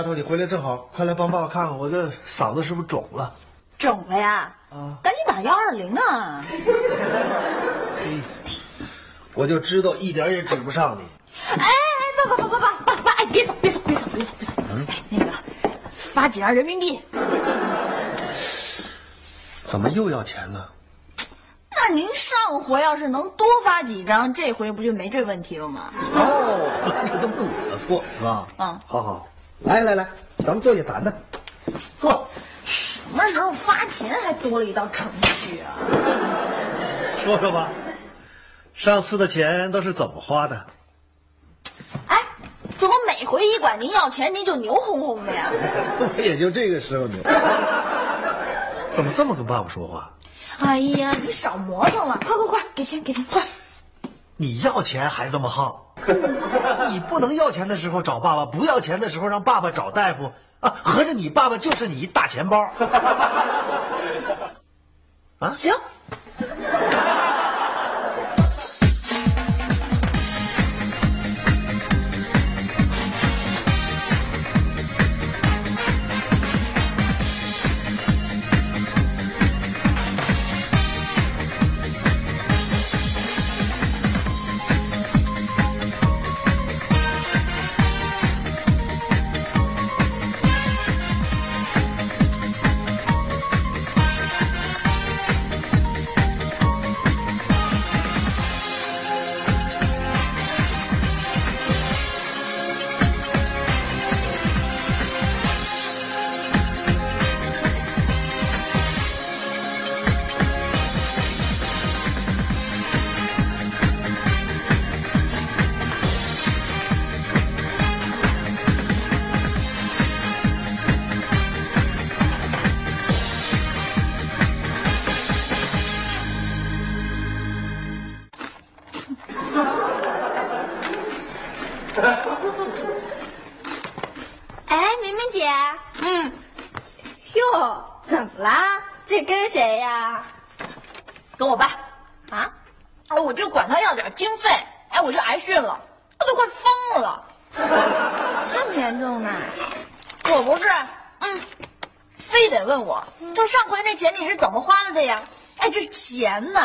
丫头，你回来正好，快来帮爸爸看看我这嗓子是不是肿了？肿了呀！啊赶紧打幺二零啊！嘿，我就知道一点也指不上你。哎哎，爸爸爸爸爸爸爸，哎，别走别走别走别走别走！嗯，那个发几张人民币，怎么又要钱呢？那您上回要是能多发几张，这回不就没这问题了吗？哦，这都是我的错，是吧？嗯好好，来来来，咱们坐下谈谈。坐，什么时候发钱还多了一道程序啊？说说吧，上次的钱都是怎么花的？哎，怎么每回一管您要钱，您就牛哄哄的呀？我 也就这个时候牛。怎么这么跟爸爸说话？哎呀，你少磨蹭了，快快快，给钱给钱，快！你要钱还这么耗？你不能要钱的时候找爸爸，不要钱的时候让爸爸找大夫啊！合着你爸爸就是你一大钱包。啊，行，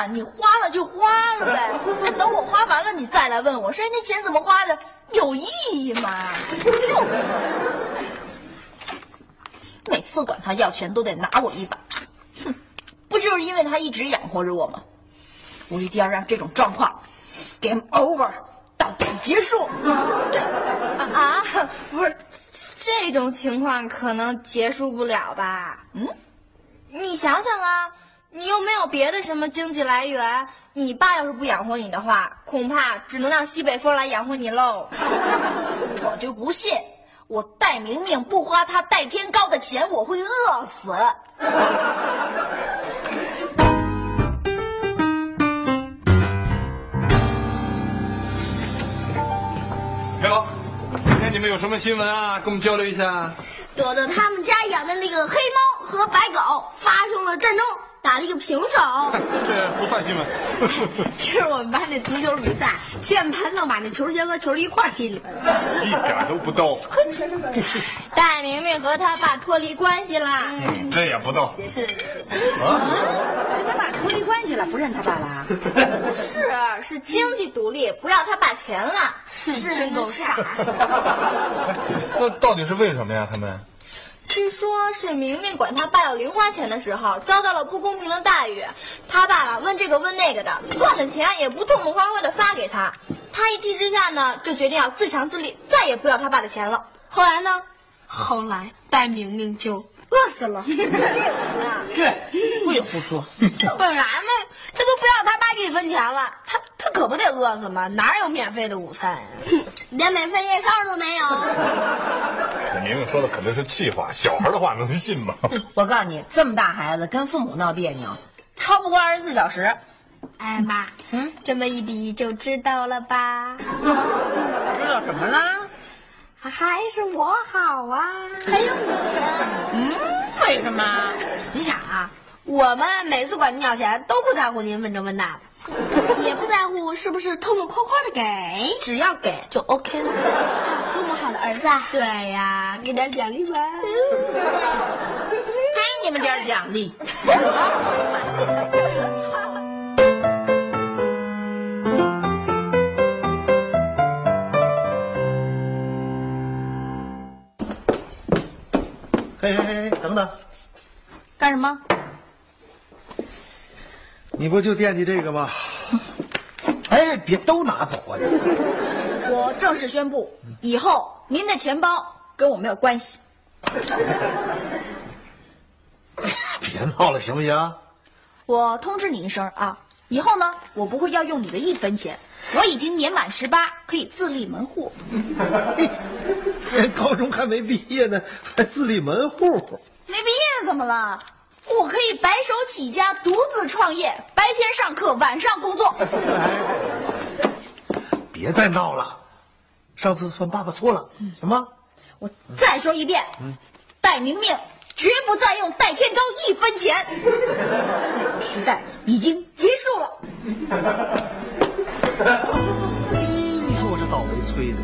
你花了就花了呗。哎，等我花完了，你再来问我，说哎那钱怎么花的，有意义吗？就是，每次管他要钱都得拿我一把，哼，不就是因为他一直养活着我吗？我一定要让这种状况 game over，到此结束。啊啊，不是，这种情况可能结束不了吧？嗯，你想想啊，你又没有别的什么经济来源，你爸要是不养活你的话，恐怕只能让西北风来养活你喽。我就不信，我戴明明不花他戴天高的钱，我会饿死。哟，今天你们有什么新闻啊？跟我们交流一下。朵朵他们家养的那个黑猫和白狗个平手。这不算新闻。今儿我们班那足球比赛，键盘能把那球鞋和球一块踢里边了。一点都不逗。戴明明和他爸脱离关系了。嗯，这也不逗。是啊，跟他爸脱离关系了，不认他爸了。是是经济独立，不要他爸钱了。是真够傻。这到底是为什么呀？他们？据说是明明管他爸要零花钱的时候遭到了不公平的待遇，他爸爸问这个问那个的，赚的钱也不痛痛快快的发给他，他一气之下呢，就决定要自强自立，再也不要他爸的钱了。后来呢？后来戴明明就饿死了。去不也不说，本来嘛，他都不要他爸一分钱了，他他可不得饿死吗？哪有免费的午餐呀、连免费夜宵都没有。这明明说的肯定是气话，小孩的话能信吗？我告诉你，这么大孩子跟父母闹别扭，超不过二十四小时。哎妈，嗯，这么一比就知道了吧？知道什么了？还是我好啊！还有你，嗯，为什么？你想啊，我们每次管您要钱都不在乎您问这问那的，也不在乎是不是痛痛快快的给，只要给就 OK 了。多么好的儿子啊！对呀，给点奖励吧。给你们点奖励。嘿嘿嘿，等等，干什么？你不就惦记这个吗？哎，别都拿走啊！你我正式宣布，以后您的钱包跟我没有关系。别闹了，行不行？我通知你一声啊，以后呢，我不会要用你的一分钱。我已经年满十八，可以自立门户。连 高中还没毕业呢，还自立门户？没毕业怎么了？我可以白手起家，独自创业，白天上课，晚上工作。别再闹了，上次算爸爸错了，行吗？我再说一遍，戴明明绝不再用戴天高一分钱。那 个时代已经结束了。你说我这倒霉催的。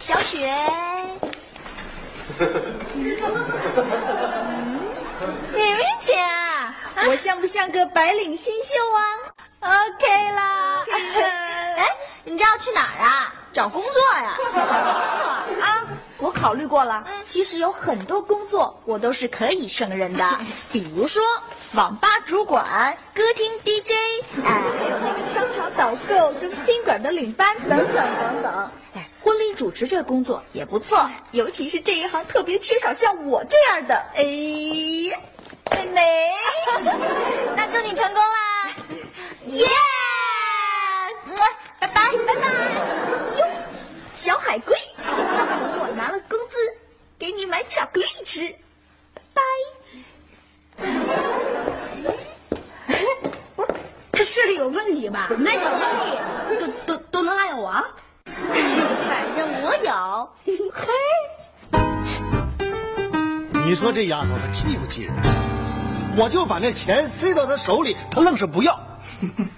小雪，明明姐，我像不像个白领新秀啊？OK 啦。哎，你这要去哪儿啊？找工作呀。啊，我考虑过了，其实有很多工作我都是可以胜任的，比如说网吧主管、歌厅 DJ，哎，还有那个商场导购跟宾馆的领班等等等等。哎，婚礼主持这个工作也不错，尤其是这一行特别缺少像我这样的。哎，妹妹，那祝你成功啦！耶！拜拜拜拜。哟，小海龟，等我拿了工资，给你买巧克力吃。拜拜。不是，他视力有问题吧？买巧克力都都都能赖我？我有。嘿，你说这丫头她气不气人？我就把那钱塞到她手里，她愣是不要。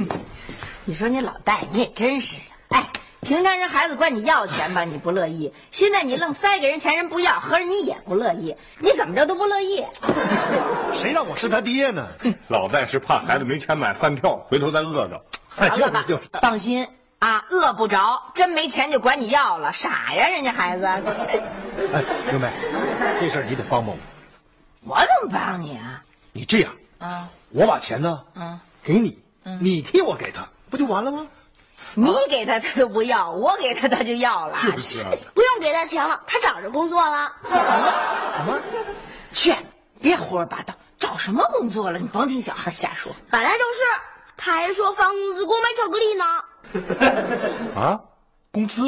你说你老戴，你也真是的。哎，平常人孩子管你要钱吧，你不乐意；现在你愣塞给人钱，人不要，合着你也不乐意。你怎么着都不乐意？谁让我是他爹呢？老戴是怕孩子没钱买饭票，回头再饿着。就是就是，放心啊，饿不着。真没钱就管你要了，傻呀，人家孩子。哎，刘梅，这事儿你得帮帮我。我怎么帮你啊？你这样啊，我把钱呢，嗯，给你，你替我给他，不就完了吗？你给他他都不要，我给他他就要了。是不是？不用给他钱了，他找着工作了。什么？去，别胡说八道，找什么工作了？你甭听小孩瞎说。本来就是，他还说发工资给我买巧克力呢。啊？工资？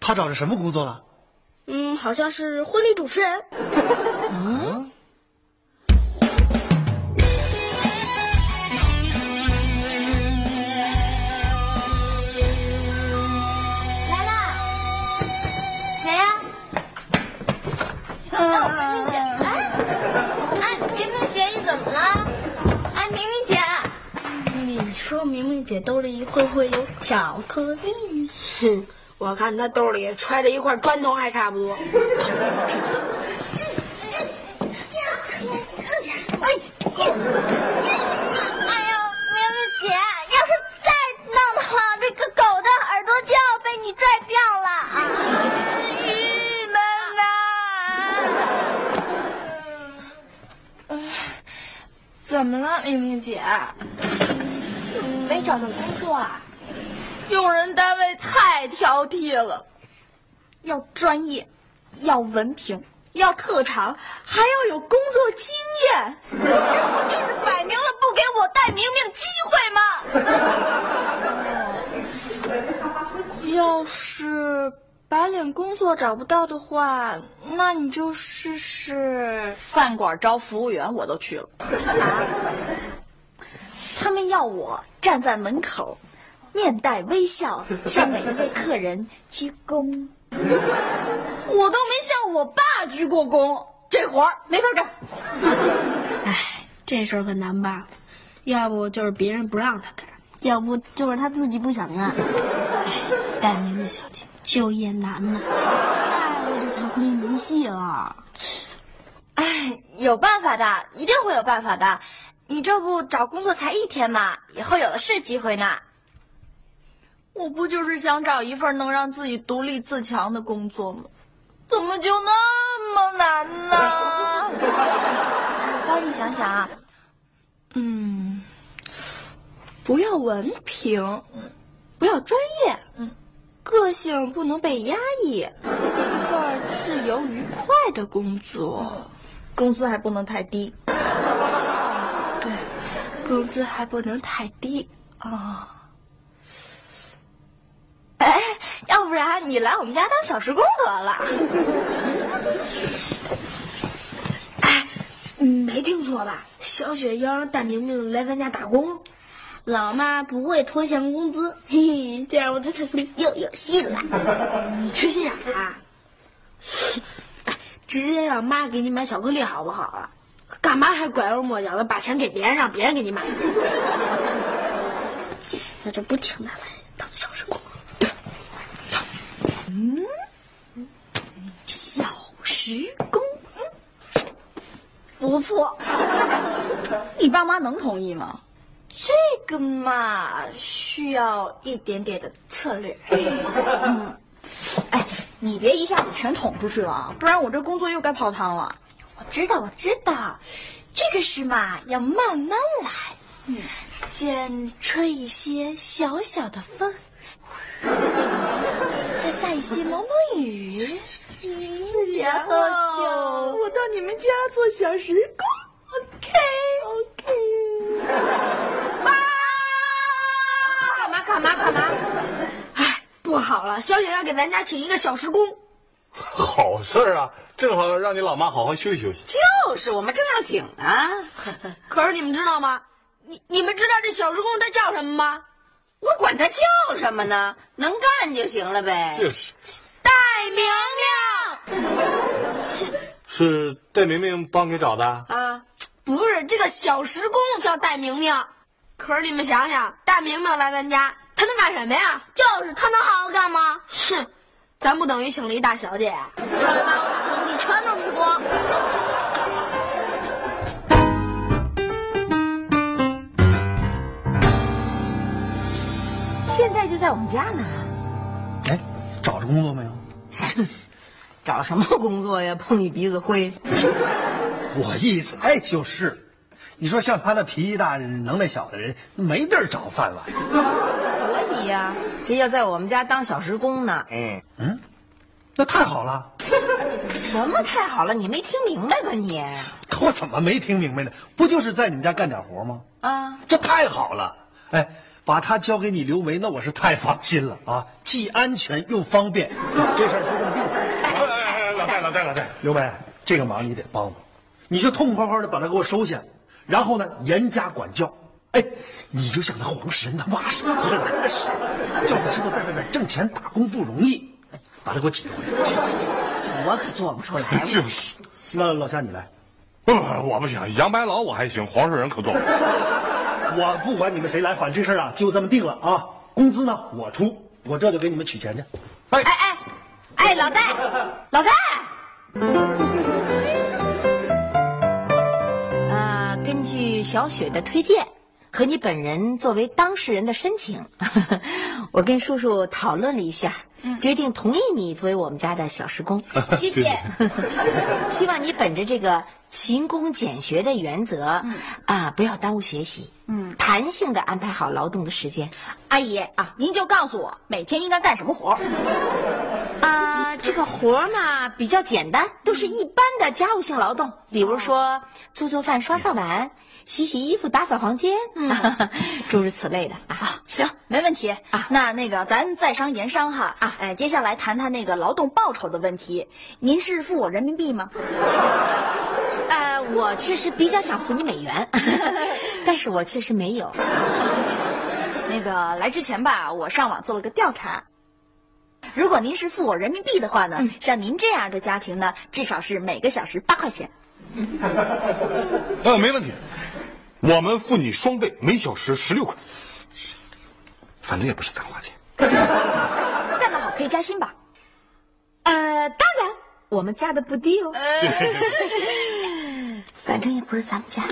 他找着什么工作了？嗯，好像是婚礼主持人。说明明姐兜里会不会有巧克力？哼，我看他兜里揣着一块砖头还差不多。找到工作啊，用人单位太挑剔了，要专业，要文凭，要特长，还要有工作经验。这不就是摆明了不给我带明明机会吗？要是白领工作找不到的话，那你就试试饭馆招服务员，我都去了。他们要我站在门口，面带微笑向每一位客人鞠躬。我都没向我爸鞠过躬，这活儿没法干。哎，这事儿可难办，要不就是别人不让他干，要不就是他自己不想干。哎，戴明的小姐就业难呐，哎，我的巧克力没戏了。哎，有办法的，一定会有办法的。你这不找工作才一天嘛，以后有的是机会呢。我不就是想找一份能让自己独立自强的工作吗？怎么就那么难呢？我帮你想想啊，嗯，不要文凭，不要专业，嗯，个性不能被压抑，一份自由愉快的工作，工资还不能太低。工资还不能太低啊。哎，要不然你来我们家当小时工得了。哎，没听错吧？小雪要让戴明明来咱家打工，老妈不会拖欠工资，嘿嘿，这样我的巧克力又有戏了。你缺心眼啊？哎，直接让妈给你买巧克力好不好啊？干嘛还拐弯抹角的把钱给别人，让别人给你买？那就不请他来当小时工。嗯，小时工，不错。你爸妈能同意吗？这个嘛，需要一点点的策略。嗯，哎，你别一下子全捅出去了，不然我这工作又该泡汤了。我知道，我知道，这个事嘛要慢慢来。嗯，先吹一些小小的风。再下一些毛毛雨，然后就我到你们家做小时工。OK OK。妈，干嘛干嘛干嘛？哎，不好了，小雪要给咱家请一个小时工。好事儿啊，正好让你老妈好好休息休息。就是我们正要请呢。可是你们知道吗？你你们知道这小时工他叫什么吗？我管他叫什么呢？能干就行了呗。就是。戴明明，是戴明明帮你找的啊？不是，这个小时工叫戴明明。可是你们想想，戴明明来咱家，他能干什么呀？就是他能好好干吗？哼，咱不等于请了一大小姐？把我的巧克力全都吃光。现在就在我们家呢。哎，找着工作没有？找什么工作呀？碰你鼻子灰。我一猜就是。你说像他那脾气大、能耐小的人，没地儿找饭碗。所以呀、这要在我们家当小时工呢。嗯嗯，那太好了。什么太好了？你没听明白吧你？可我怎么没听明白呢？不就是在你们家干点活吗？啊，这太好了！哎，把他交给你刘梅，那我是太放心了啊，既安全又方便。这事儿就这么定了。哎哎哎，老戴老戴老戴，刘梅，这个忙你得帮我，你就痛快快的把他给我收下，然后呢严加管教。哎，你就像那黄世仁他妈似的，荷兰的似的，叫他知道在外面挣钱打工不容易，把他给我挤回来。我可做不出来。就是。那老夏你来，不不，我不行，杨白劳我还行，黄世仁可做不了。我不管你们谁来，反正这事儿啊就这么定了啊。工资呢我出，我这就给你们取钱去。哎哎哎，老戴，老戴。小雪的推荐和你本人作为当事人的申请，我跟叔叔讨论了一下，决定同意你作为我们家的小时工。谢谢。希望你本着这个勤工俭学的原则，啊，不要耽误学习，嗯，弹性的安排好劳动的时间。阿姨啊，您就告诉我每天应该干什么活儿。啊，这个活儿嘛比较简单，都是一般的家务性劳动，比如说做做饭、刷刷碗、洗洗衣服、打扫房间，诸如此类的啊。行，没问题啊。那那个，咱在商言商哈啊。哎，接下来谈谈那个劳动报酬的问题。您是付我人民币吗？呃，我确实比较想付你美元，但是我确实没有。那个来之前吧，我上网做了个调查。如果您是付我人民币的话呢，像您这样的家庭呢，至少是每个小时八块钱。呃，没问题，我们付你双倍，每小时十六块。反正也不是咱花钱。干得好，可以加薪吧？呃，当然，我们加的不低哦。反正也不是咱们家。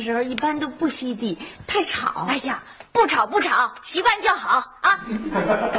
的时候一般都不吸地，太吵。哎呀，不吵不吵，习惯就好啊。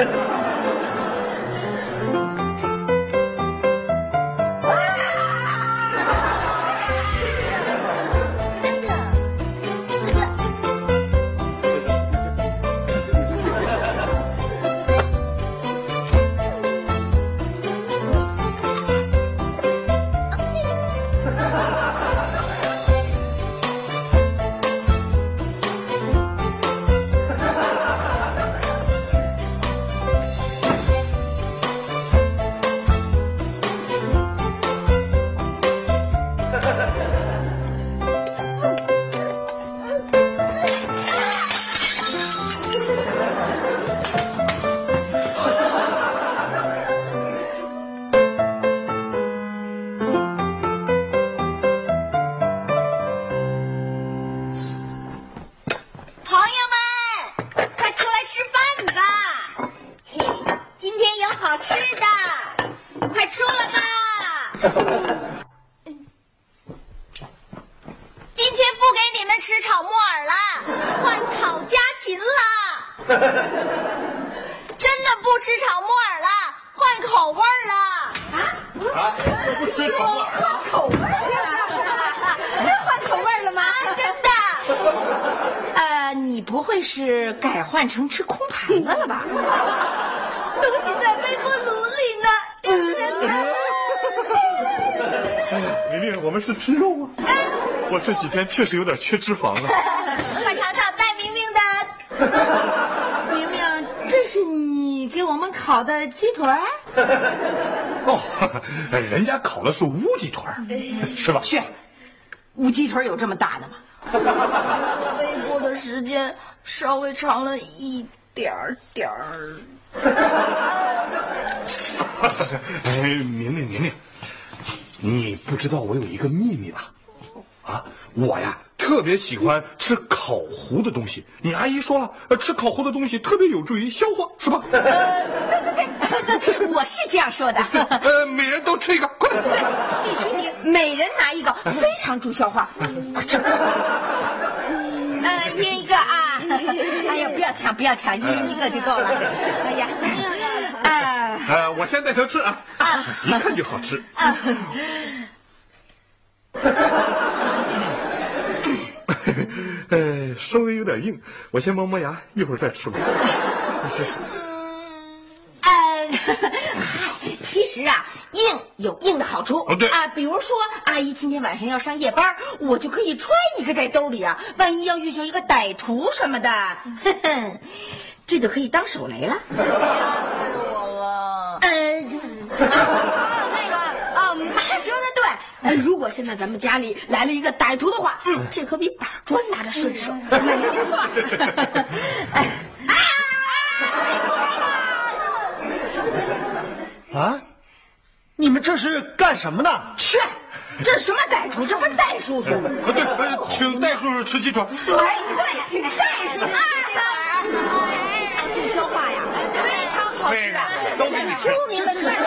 Yeah. 明明，我们是吃肉吗！我这几天确实有点缺脂肪了。快尝尝带明明的。明明，这是你给我们烤的鸡腿儿 哦，人家烤的是乌鸡腿儿是吧？去，乌鸡腿有这么大的吗？微波的时间稍微长了一点儿点儿。哎，明明明明，你不知道我有一个秘密吧？啊，我呀特别喜欢吃烤糊的东西。你阿姨说了，吃烤糊的东西特别有助于消化，是吧？呃对对对，我是这样说的。呃，每人都吃一个，快点！必须你每人拿一个，非常助消化。快吃！呃，一人一个啊！哎呀，不要抢，不要抢，一人一个就够了。哎呀。呃，我先带他吃啊，一看就好吃。呃，稍微有点硬，我先磨磨牙，一会儿再吃吧。呃，嗨，其实啊，硬有硬的好处。哦对啊，比如说阿姨今天晚上要上夜班，我就可以揣一个在兜里啊，万一要遇着一个歹徒什么的，哼哼，这就可以当手雷了。那个啊，妈说的对。哎如果现在咱们家里来了一个歹徒的话，嗯，这可比板砖拿着顺手。没错。哎，啊，你们这是干什么呢？去，这什么歹徒？这不是戴叔叔吗？啊，对，呃请戴叔叔吃鸡腿。对对，请戴叔叔。非常助消化呀，非常好吃啊，都给你吃出名的特色。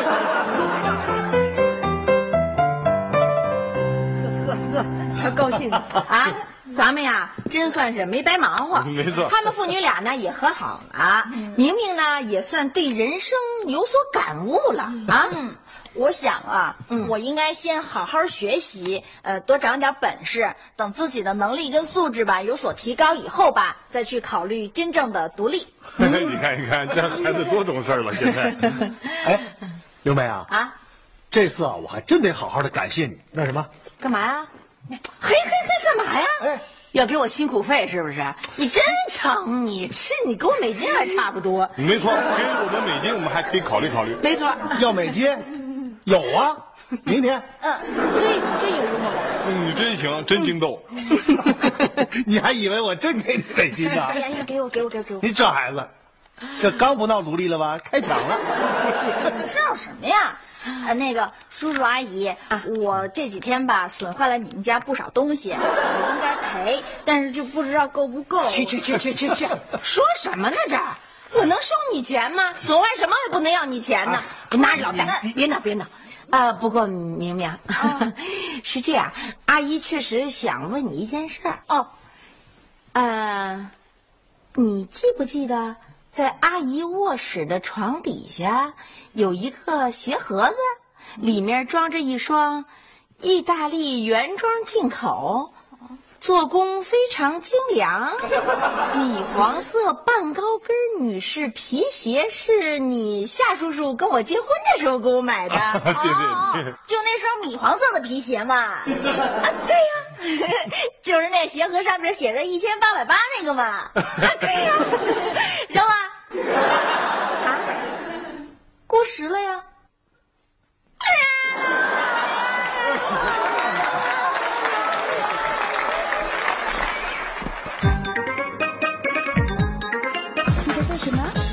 呵呵，瞧高兴啊！咱们呀，真算是没白忙活。没错他们父女俩呢也和好了，明明呢也算对人生有所感悟了啊。嗯，我想啊，我应该先好好学习，呃，多长点本事，等自己的能力跟素质吧有所提高以后吧，再去考虑真正的独立。你看，你看，这孩子多懂事了。现在，哎，刘梅啊，啊，这次啊，我还真得好好的感谢你。那什么，干嘛呀？嘿嘿嘿，干嘛呀？哎，要给我辛苦费是不是？你真成，你是你给我美金还差不多。没错，给我们美金，我们还可以考虑考虑。没错，要美金，有啊，明天。嗯嘿，真有幽默感。嗯你真行，真精斗。你还以为我真给你美金呢？哎呀呀，给我，给我，给我，给我！你这孩子，这刚不闹独立了吧？开抢了。知道什么呀？呃，那个叔叔阿姨，我这几天吧损坏了你们家不少东西，我应该赔，但是就不知道够不够。去去去去去去，说什么呢这儿？我能收你钱吗？损坏什么也不能要你钱呢！你拿着老戴，别闹别闹。啊，不过明明，是这样，阿姨确实想问你一件事儿。哦，呃，你记不记得在阿姨卧室的床底下有一个鞋盒子，里面装着一双意大利原装进口。做工非常精良，米黄色半高跟女士皮鞋是你夏叔叔跟我结婚的时候给我买的。对对对，就那双米黄色的皮鞋嘛。啊，对呀、就是那鞋盒上面写着一千八百八那个嘛。啊，对呀、扔了。啊，过时了呀。什么？